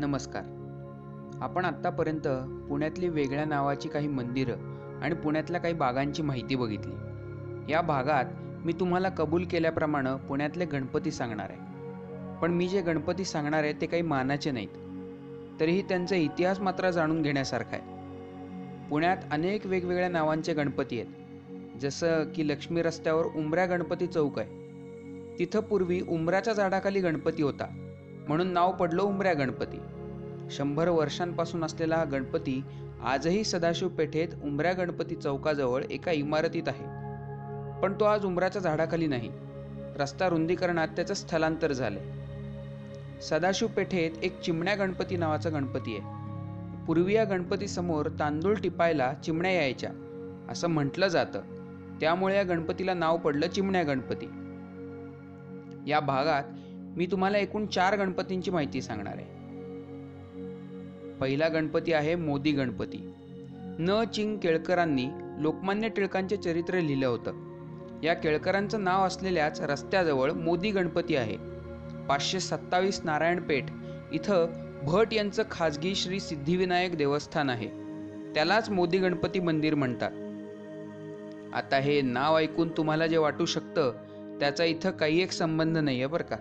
नमस्कार. आपण आत्तापर्यंत पुण्यातली वेगळ्या नावाची काही मंदिरं आणि पुण्यातल्या काही बागांची माहिती बघितली. या भागात मी तुम्हाला कबूल केल्याप्रमाणे पुण्यातले गणपती सांगणार आहे. पण मी जे गणपती सांगणार आहे ते काही मानाचे नाहीत. तरीही त्यांचा इतिहास मात्र जाणून घेण्यासारखा आहे. पुण्यात अनेक वेगवेगळ्या नावांचे गणपती आहेत. जसं की लक्ष्मी रस्त्यावर उंबऱ्या गणपती चौक आहे. तिथं पूर्वी उमऱ्याच्या झाडाखाली गणपती होता. म्हणून नाव पडलं उंबऱ्या गणपती. शंभर वर्षांपासून असलेला हा गणपती आजही सदाशिव पेठेत उंबऱ्या गणपती चौकाजवळ एका इमारतीत आहे. पण तो आज उमऱ्याच्या झाडाखाली नाही. रस्ता रुंदीकरणात त्याचं स्थलांतर झालंय. सदाशिव पेठेत एक चिमण्या गणपती नावाचा गणपती आहे. पूर्वी या गणपतीसमोर तांदूळ टिपायला चिमण्या यायच्या असं म्हटलं जातं. त्यामुळे या गणपतीला नाव पडलं चिमण्या गणपती. या भागात मी तुम्हाला एकूण चार गणपतींची माहिती सांगणार आहे. पहिला गणपती आहे मोदी गणपती. न चिंग केळकरांनी लोकमान्य टिळकांचे चरित्र लिहिलं होतं. या केळकरांचं नाव असलेल्याच रस्त्याजवळ मोदी गणपती आहे. पाचशे सत्तावीस नारायणपेठ इथं भट यांचं खाजगी श्री सिद्धिविनायक देवस्थान आहे. त्यालाच मोदी गणपती मंदिर म्हणतात. आता हे नाव ऐकून तुम्हाला जे वाटू शकतं त्याचा इथं काही एक संबंध नाही आहे बरं का?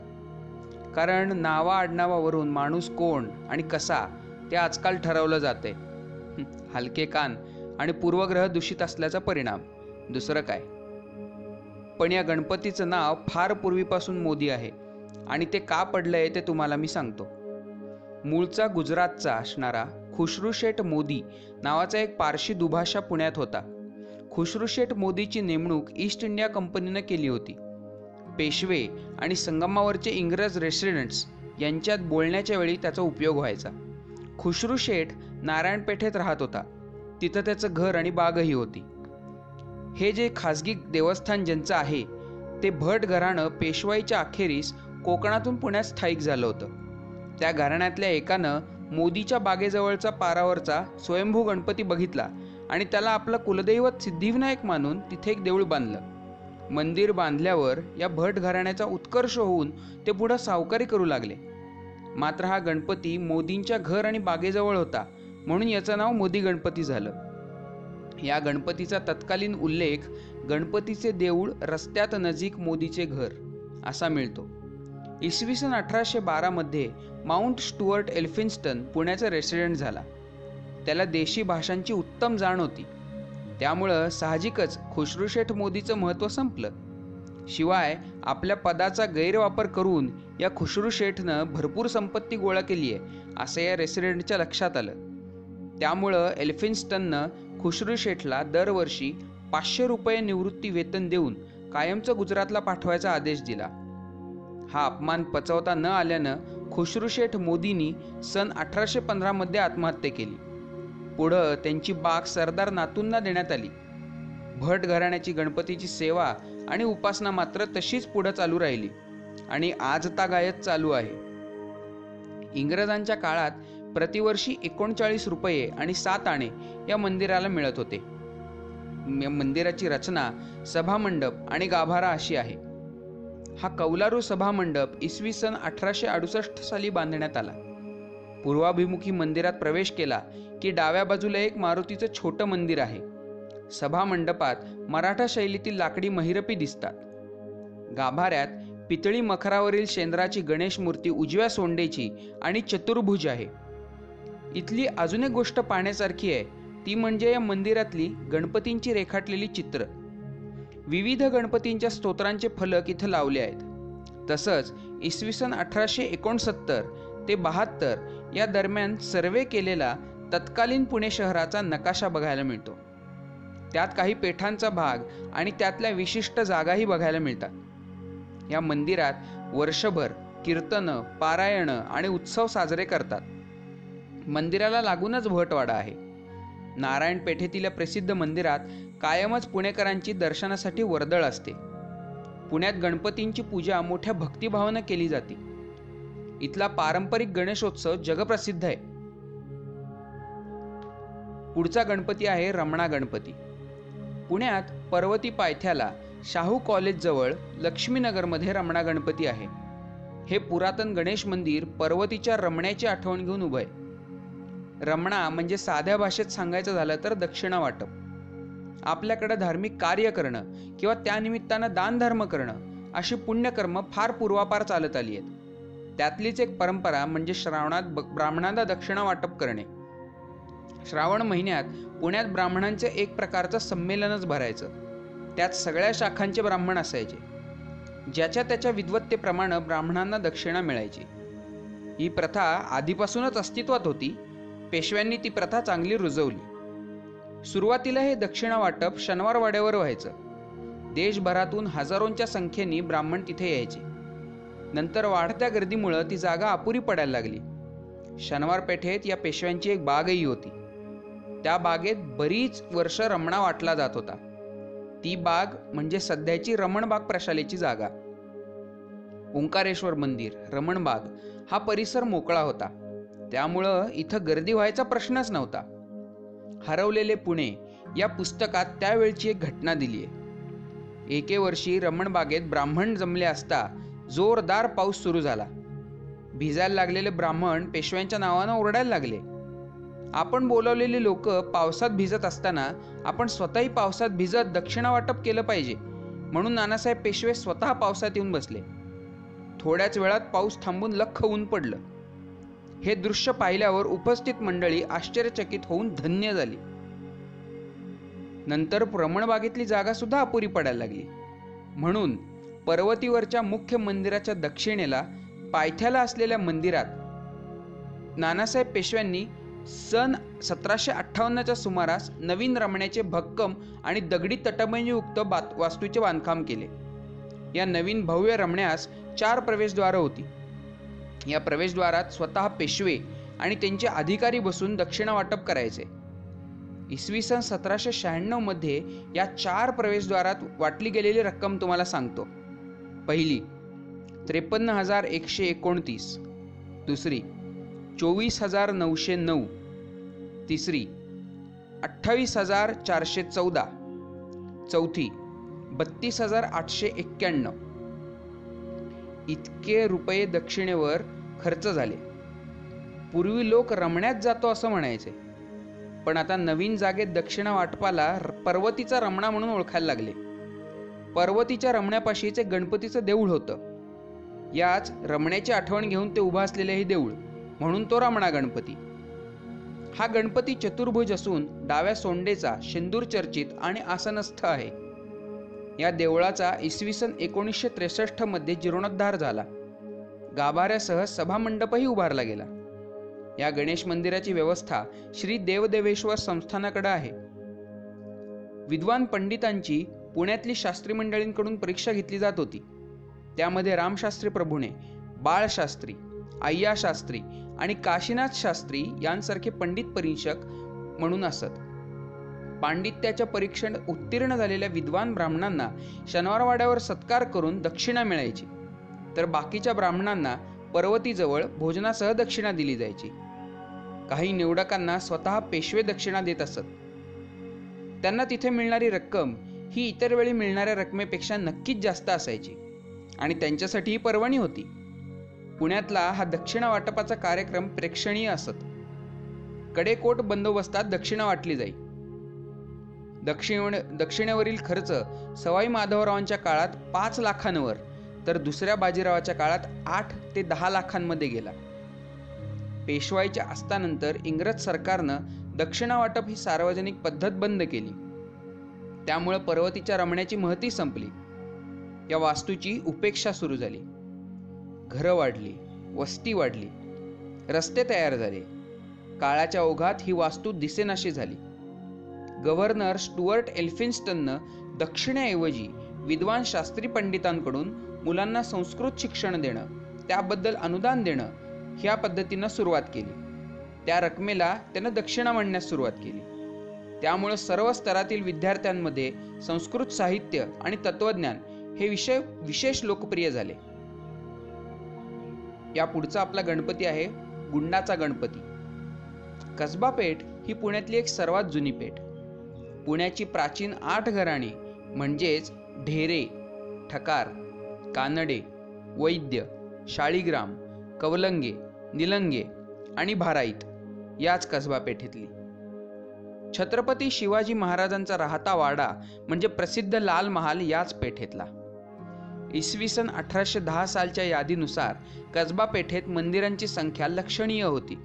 कारण नावा आडनावावरून माणूस कोण आणि कसा ते आजकाल ठरवलं जाते. हलके कान आणि पूर्वग्रह दूषित असल्याचा परिणाम. दुसरं काय? पण या गणपतीचं नाव फार पूर्वीपासून मोदी आहे आणि ते का पडलंय ते तुम्हाला मी सांगतो. मूळचा गुजरातचा असणारा खुशरूशेठ मोदी नावाचा एक पारशी दुभाषा पुण्यात होता. खुशरूशेठ मोदीची नेमणूक ईस्ट इंडिया कंपनीनं केली होती. पेशवे आणि संगमावरचे इंग्रज रेसिडेंट्स यांच्यात बोलण्याच्या वेळी त्याचा उपयोग व्हायचा. खुशरू शेठ नारायणपेठेत राहत होता. तिथं त्याचं घर आणि बागही होती. हे जे खाजगी देवस्थान ज्यांचं आहे ते भट घराणं पेशवाईच्या अखेरीस कोकणातून पुण्यात स्थायिक झालं होतं. त्या घराण्यातल्या एकानं मोदीच्या बागेजवळचा पारावरचा स्वयंभू गणपती बघितला आणि त्याला आपलं कुलदैवत सिद्धिविनायक मानून तिथे एक देऊळ बांधलं. मंदिर बांधल्यावर या भट घराण्याचा उत्कर्ष होऊन ते पुढं सावकारी करू लागले. मात्र हा गणपती मोदींच्या घर आणि बागेजवळ होता म्हणून याचं नाव मोदी गणपती झालं. या गणपतीचा तत्कालीन उल्लेख गणपतीचे देऊळ रस्त्यात नजीक मोदीचे घर असा मिळतो. इसवी सन अठराशे बारामध्ये माउंट स्टुअर्ट एल्फिन्स्टन पुण्याचा रेसिडेंट झाला. त्याला देशी भाषांची उत्तम जाण होती. त्यामुळं साहजिकच खुशरूशेठ मोदीचं महत्त्व संपलं. शिवाय आपल्या पदाचा गैरवापर करून या खुशरू शेठनं भरपूर संपत्ती गोळा केली आहे असं या रेसिडेंटच्या लक्षात आलं. त्यामुळं एल्फिन्स्टननं खुशरू शेठला दरवर्षी पाचशे रुपये निवृत्ती वेतन देऊन कायमचं गुजरातला पाठवायचा आदेश दिला. हा अपमान पचवता न आल्यानं खुशरूशेठ मोदींनी सन अठराशे पंधरामध्ये आत्महत्या केली. पुढं त्यांची बाग सरदार नातूंना देण्यात आली. भट घराण्याची गणपतीची सेवा आणि उपासना मात्र तशीच पुढं चालू राहिली आणि आज तागायत चालू आहे. इंग्रजांच्या काळात प्रतिवर्षी एकोणचाळीस रुपये आणि सात आणे या मंदिराला मिळत होते. मंदिराची रचना सभामंडप आणि गाभारा अशी आहे. हा कौलारू सभामंडप इसवी सन अठराशे अडुसष्ट साली बांधण्यात आला. पूर्वाभिमुखी मंदिरात प्रवेश केला की डाव्या बाजूला एक मारुतीचं छोटं मंदिर आहे. सभामंडपात मराठा शैलीतील लाकडी महिरपी दिसतात. गाभाऱ्यात पितळी मखरावरील शेंद्राची गणेश मूर्ती उजव्या सोंडेची आणि चतुर्भुज आहे. इथली अजून एक गोष्ट पाहण्यासारखी आहे ती म्हणजे या मंदिरातली गणपतींची रेखाटलेली चित्र. विविध गणपतींच्या स्तोत्रांचे फलक इथं लावले आहेत. तसंच इसवी सन अठराशे एकोणसत्तर ते बहात्तर या दरम्यान सर्वे केलेला तत्कालीन पुणे शहराचा नकाशा बघायला मिळतो. त्यात काही पेठांचा भाग आणि त्यातल्या विशिष्ट जागाही बघायला मिळतात. या मंदिरात वर्षभर कीर्तनं पारायणं आणि उत्सव साजरे करतात. मंदिराला लागूनच भटवाडा आहे. नारायण पेठेतील प्रसिद्ध मंदिरात कायमच पुणेकरांची दर्शनासाठी वर्दळ असते. पुण्यात गणपतींची पूजा मोठ्या भक्तिभावानं केली जाते. इथला पारंपरिक गणेशोत्सव जगप्रसिद्ध आहे. पुढचा गणपती आहे रमणा गणपती. पुण्यात पर्वती पायथ्याला शाहू कॉलेजजवळ लक्ष्मीनगरमध्ये रमणा गणपती आहे. हे पुरातन गणेश मंदिर पर्वतीच्या रमण्याची आठवण घेऊन उभं आहे. रमणा म्हणजे साध्या भाषेत सांगायचं झालं तर दक्षिणा वाटप. आपल्याकडे धार्मिक कार्य करणं किंवा त्यानिमित्तानं दानधर्म करणं अशी पुण्यकर्म फार पूर्वापार चालत आली आहेत. त्यातलीच एक परंपरा म्हणजे श्रावणात ब- ब्राह्मणांना दक्षिणा वाटप करणे. श्रावण महिन्यात पुण्यात ब्राह्मणांचे एक प्रकारचं संमेलनच भरायचं. त्यात सगळ्या शाखांचे ब्राह्मण असायचे. ज्याच्या त्याच्या विद्वत्तेप्रमाणे ब्राह्मणांना दक्षिणा मिळायची. ही प्रथा आधीपासूनच अस्तित्वात होती. पेशव्यांनी ती प्रथा चांगली रुजवली. सुरुवातीला हे दक्षिणा वाटप शनिवार वाड्यावर व्हायचं. देशभरातून हजारोंच्या संख्येने ब्राह्मण तिथे यायचे. नंतर वाढत्या गर्दीमुळं ती जागा अपुरी पडायला लागली. शनिवार पेठेत या पेशव्यांची एक बागही होती. त्या बागेत बरीच वर्ष रमणा वाटला जात होता. ती बाग म्हणजे सध्याची रमणबाग प्रशालेची जागा. ओंकारेश्वर मंदिर रमणबाग हा परिसर मोकळा होता. त्यामुळं इथं गर्दी व्हायचा प्रश्नच नव्हता. हरवलेले पुणे या पुस्तकात त्यावेळची एक घटना दिली आहे एके वर्षी रमणबागेत ब्राह्मण जमले असता जोरदार पाऊस सुरू झाला. भिजायला लागलेले ब्राह्मण पेशव्यांच्या नावानं ओरडायला लागले. आपण बोलावलेली लोक पावसात भिजत असताना आपण स्वतःही पावसात भिजत दक्षिणा वाटप केलं पाहिजे म्हणून नानासाहेब पेशवे स्वतः पावसात येऊन बसले. थोड्याच वेळात पाऊस थांबून लख ऊन पडलं. हे दृश्य पाहिल्यावर उपस्थित मंडळी आश्चर्यचकित होऊन धन्य झाली. नंतर रमणबागेतली जागा सुद्धा अपुरी पडायला लागली. म्हणून पर्वतीवरच्या मुख्य मंदिराच्या दक्षिणेला पायथ्याला असलेल्या मंदिरात नानासाहेब पेशव्यांनी सन सतराशे अठ्ठावन्नच्या सुमारास नवीन रमण्याचे भक्कम आणि दगडी तटबंदीयुक्त बात वास्तूचे बांधकाम केले. या नवीन भव्य रमण्यास चार प्रवेशद्वारं होती. या प्रवेशद्वारात स्वतः पेशवे आणि त्यांचे अधिकारी बसून दक्षिणा वाटप करायचे. इसवी सन सतराशे शहाण्णवमध्ये या चार प्रवेशद्वारात वाटली गेलेली रक्कम तुम्हाला सांगतो. पहिली. त्रेपन्न हजार एकशे एकोणतीस. दुसरी. चोवीस हजार नऊशे नऊ. तिसरी. अठ्ठावीस हजार चारशे चौदा. चौथी. बत्तीस हजार आठशे एक्क्याण्णव. इतके रुपये दक्षिणेवर खर्च झाले. पूर्वी लोक रमण्यात जातो असं म्हणायचे. पण आता नवीन जागेत दक्षिणा वाटपाला पर्वतीचा रमणा म्हणून ओळखायला लागले. पर्वतीच्या रमण्यापाशीच एक गणपतीचं देऊळ होतं. याच रमण्याची आठवण घेऊन ते उभं असलेले हे देऊळ म्हणून तो रमणा गणपती. हा गणपती चतुर्भुज असून डाव्या सोंडेचा शेंदूर चर्चित आणि आसनस्थ आहे. या देवळाचा इसवी सन एकोणीसशे त्रेसष्टमध्ये जीर्णोद्धार झाला. गाभाऱ्यासह सभामंडपही उभारला गेला. या गणेश मंदिराची व्यवस्था श्री देवदेवेश्वर संस्थानाकडे आहे. विद्वान पंडितांची पुण्यातली शास्त्री मंडळींकडून परीक्षा घेतली जात होती. त्यामध्ये रामशास्त्री प्रभुणे बाळशास्त्री अय्या शास्त्री आणि काशीनाथ शास्त्री यांसारखे पंडित परीक्षक म्हणून असत. पांडित्याच्या परीक्षण उत्तीर्ण झालेल्या विद्वान ब्राह्मणांना शनिवारवाड्यावर सत्कार करून दक्षिणा मिळायची. तर बाकीच्या ब्राह्मणांना पर्वतीजवळ भोजनासह दक्षिणा दिली जायची. काही निवडकांना स्वतः पेशवे दक्षिणा देत असत. त्यांना तिथे मिळणारी रक्कम ही इतर वेळी मिळणाऱ्या रकमेपेक्षा नक्कीच जास्त असायची. आणि त्यांच्यासाठी ही पर्वणी होती. पुण्यातला हा दक्षिणा वाटपाचा कार्यक्रम प्रेक्षणीय असत. कडेकोट बंदोबस्तात दक्षिणा वाटली जाई. दक्षिण दक्षिणेवरील खर्च सवाई माधवरावांच्या काळात पाच लाखांवर तर दुसऱ्या बाजीरावाच्या काळात आठ ते दहा लाखांमध्ये गेला. पेशवाईच्या अस्तानंतर इंग्रज सरकारनं दक्षिणा वाटप ही सार्वजनिक पद्धत बंद केली. त्यामुळे पर्वतीच्या रमण्याची महती संपली. या वास्तूची उपेक्षा सुरू झाली. घरं वाढली वस्ती वाढली रस्ते तयार झाले. काळाच्या ओघात ही वास्तू दिसेनाशी झाली. गव्हर्नर स्टुअर्ट एल्फिन्स्टननं दक्षिणेऐवजी विद्वान शास्त्री पंडितांकडून मुलांना संस्कृत शिक्षण देणं त्याबद्दल अनुदान देणं ह्या पद्धतीनं सुरुवात केली. त्या रकमेला त्यानं दक्षिणा म्हणण्यास सुरुवात केली. त्यामुळं सर्व स्तरातील विद्यार्थ्यांमध्ये संस्कृत साहित्य आणि तत्वज्ञान हे विषय विशेष लोकप्रिय झाले. या पुढचा आपला गणपती आहे गुंडाचा गणपती. कसबा पेठ ही पुण्यातली एक सर्वात जुनी पेठ. पुण्याची प्राचीन आठ घराणी म्हणजेच ढेरे ठकार कानडे वैद्य शाळीग्राम कवलंगे निलंगे आणि भाराईत याच कसबा पेठेतली. छत्रपती शिवाजी महाराजांचा राहता वाडा म्हणजे प्रसिद्ध लाल महाल याच पेठेतला. इसवी सन अठराशे दहा सालच्या यादीनुसार कसबा पेठेत मंदिरांची संख्या लक्षणीय होती.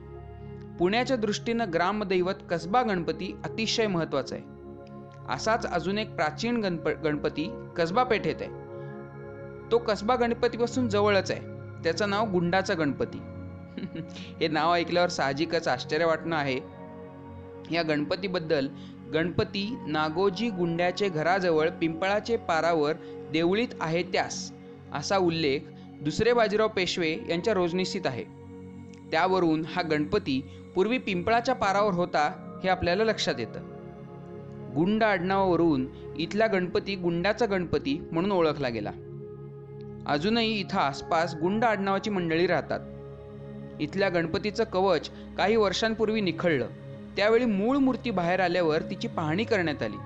पुण्याच्या दृष्टीनं ग्रामदैवत कसबा गणपती अतिशय महत्त्वाचा आहे. असाच अजून एक प्राचीन गणप गणपती कसबा पेठेत आहे. तो कसबा गणपतीपासून जवळच आहे. त्याचं नाव गुंडाचा गणपती. हे नाव ऐकल्यावर साहजिकच आश्चर्य वाटणं आहे. या गणपतीबद्दल गणपती नागोजी गुंड्याचे घराजवळ पिंपळाचे पारावर देवळीत आहे त्यास असा उल्लेख दुसरे बाजीराव पेशवे यांच्या रोजनिशीत आहे. त्यावरून हा गणपती पूर्वी पिंपळाच्या पारावर होता हे आपल्याला लक्षात येतं. गुंड आडनावावरून इथला गणपती गुंडाचा गणपती म्हणून ओळखला गेला. अजूनही इथं आसपास गुंड आडनावाची मंडळी राहतात. इथल्या गणपतीचं कवच काही वर्षांपूर्वी निखळलं. त्यावेळी मूळ मूर्ती बाहेर आल्यावर तिची पाहणी करण्यात आली.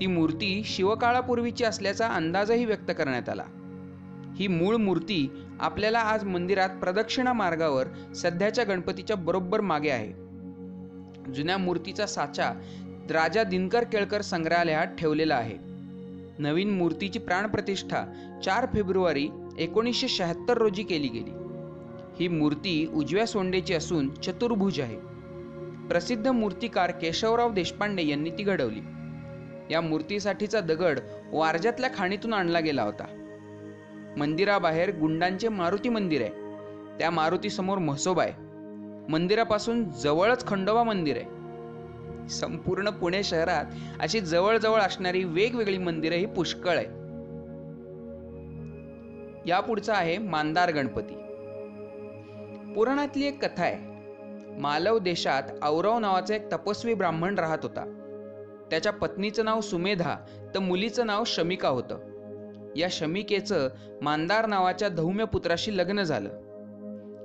ती मूर्ती शिवकाळापूर्वीची असल्याचा अंदाजही व्यक्त करण्यात आला. ही मूळ मूर्ती आपल्याला आज मंदिरात प्रदक्षिणा मार्गावर सध्याच्या गणपतीच्या बरोबर मागे आहे. जुन्या मूर्तीचा साचा राजा दिनकर केळकर संग्रहालयात ठेवलेला आहे. नवीन मूर्तीची प्राणप्रतिष्ठा चार फेब्रुवारी एकोणीसशे शहात्तर रोजी केली गेली. ही मूर्ती उजव्या सोंडेची असून चतुर्भुज आहे. प्रसिद्ध मूर्तिकार केशवराव देशपांडे यांनी ती घडवली. या मूर्तीसाठीचा दगड वारज्यातल्या खाणीतून आणला गेला होता. मंदिराबाहेर गुंडांचे मारुती मंदिर आहे. त्या मारुतीसमोर म्हसोबा आहे. मंदिरापासून जवळच खंडोबा मंदिर आहे. संपूर्ण पुणे शहरात अशी जवळजवळ असणारी वेगवेगळी मंदिरं ही पुष्कळ आहे. या पुढचा आहे मांदार गणपती. पुराणातली एक कथा आहे. मालव देशात औरव नावाचा एक तपस्वी ब्राह्मण राहत होता. त्याच्या पत्नीचं नाव सुमेधा तर मुलीचं नाव शमिका होतं. या शमिकेचं मांदार नावाच्या धौम्य पुत्राशी लग्न झालं.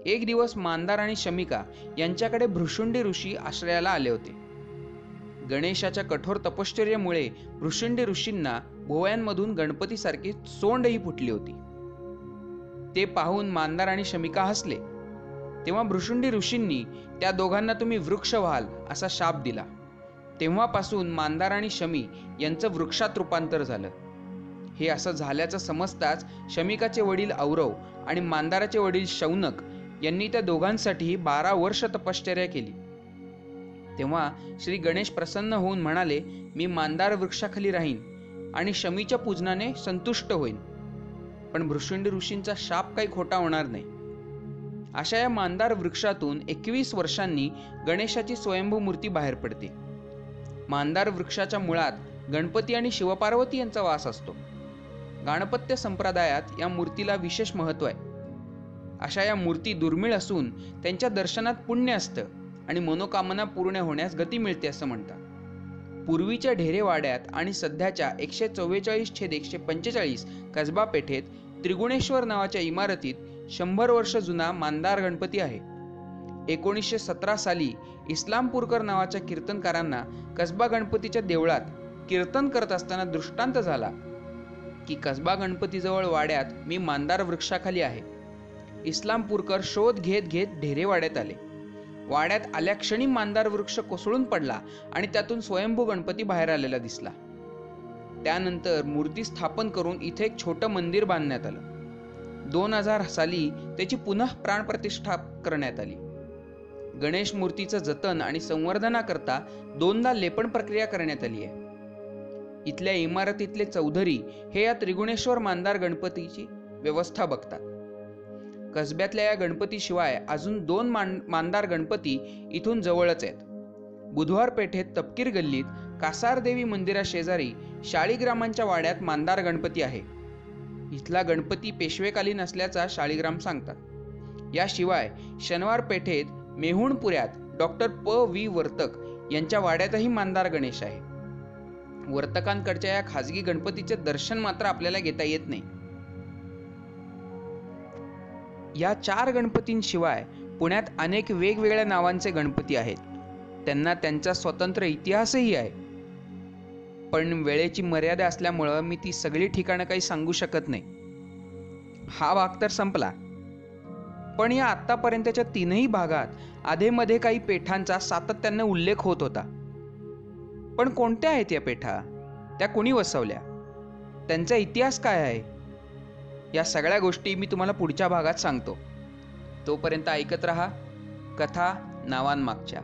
एक दिवस मांदार आणि शमिका यांच्याकडे भृशुंडी ऋषी आश्रयाला आले होते. गणेशाच्या कठोर तपश्चर्यामुळे भृशुंडी ऋषींना भोवयांमधून गणपतीसारखी सोंडही फुटली होती. ते पाहून मांदार आणि शमिका हसले. तेव्हा भृशुंडी ऋषींनी त्या दोघांना तुम्ही वृक्ष व्हाल असा शाप दिला. तेव्हापासून मांदार आणि शमी यांचं वृक्षात रूपांतर झालं. हे असं झाल्याचं समजताच शमिकाचे वडील औरव आणि मांदाराचे वडील शौनक यांनी त्या दोघांसाठी बारा वर्ष तपश्चर्या केली. तेव्हा श्री गणेश प्रसन्न होऊन म्हणाले मी मांदार वृक्षाखाली राहीन आणि शमीच्या पूजनाने संतुष्ट होईन. पण भृशुंडी ऋषींचा शाप काही खोटा होणार नाही. अशा या मांदार वृक्षातून एकवीस वर्षांनी गणेशाची स्वयंभू मूर्ती बाहेर पडते. मांदार वृक्षाच्या मुळात गणपती आणि शिवपार्वती यांचा वास असतो. गाणपत्य संप्रदायात या मूर्तीला विशेष महत्त्व आहे. अशा या मूर्ती दुर्मिळ असून त्यांच्या दर्शनात पुण्य असतं आणि मनोकामना पूर्ण होण्यास गती मिळते असं म्हणतात. पूर्वीच्या ढेरेवाड्यात आणि सध्याच्या एकशे चव्वेचाळीस छेद एकशे पंचेचाळीस कसबा पेठेत त्रिगुणेश्वर नावाच्या इमारतीत शंभर वर्ष जुना मांदार गणपती आहे. एकोणीसशे सतरा साली इस्लामपूरकर नावाच्या कीर्तनकारांना कसबा गणपतीच्या देवळात कीर्तन करत असताना दृष्टांत झाला की कसबा गणपतीजवळ वाड्यात मी मांदार वृक्षाखाली आहे. इस्लामपूरकर शोध घेत घेत ढेरेवाड्यात आले. वाड्यात आल्या क्षणी मांदार वृक्ष कोसळून पडला आणि त्यातून स्वयंभू गणपती बाहेर आलेला दिसला. त्यानंतर मूर्ती स्थापन करून इथे एक छोटं मंदिर बांधण्यात आलं. दोन हजार साली त्याची पुनः प्राणप्रतिष्ठा करण्यात आली. गणेश मूर्तीचं जतन आणि संवर्धनाकरता दोनदा लेपण प्रक्रिया करण्यात आली आहे. इथल्या इमारतीतले चौधरी हे या त्रिगुणेश्वर मांदार गणपतीची व्यवस्था बघतात. कसब्यातल्या या गणपतीशिवाय अजून दोन मान मांदार गणपती इथून जवळच आहेत. बुधवार पेठेत तपकीर गल्लीत कासारदेवी मंदिराशेजारी शाळीग्रामांच्या वाड्यात मांदार गणपती आहे. इथला गणपती पेशवेकालीन असल्याचा शाळीग्राम सांगतात. याशिवाय शनिवार पेठेत मेहुणपुऱ्यात डॉक्टर प. व्ही. वर्तक यांच्या वाड्यातही मांदार गणेश आहे. वर्तकांकडच्या या खाजगी गणपतीचे दर्शन मात्र आपल्याला घेता येत नाही. या चार गणपतींशिवाय पुण्यात अनेक वेगवेगळ्या नावांचे गणपती आहेत. त्यांना त्यांचा स्वतंत्र इतिहासही आहे. पण वेळेची मर्यादा असल्यामुळं मी ती सगळी ठिकाणं काही सांगू शकत नाही. हा भाग तर संपला. पण या आत्तापर्यंतच्या तीनही भागात आधेमध्ये काही पेठांचा सातत्याने उल्लेख होत होता. पण कोणत्या आहेत या पेठा? त्या कोणी वसवल्या? त्यांचा इतिहास काय आहे? या सगळ्या गोष्टी मी तुम्हाला पुढच्या भागात सांगतो. तोपर्यंत ऐकत रहा कथा नावांमागच्या.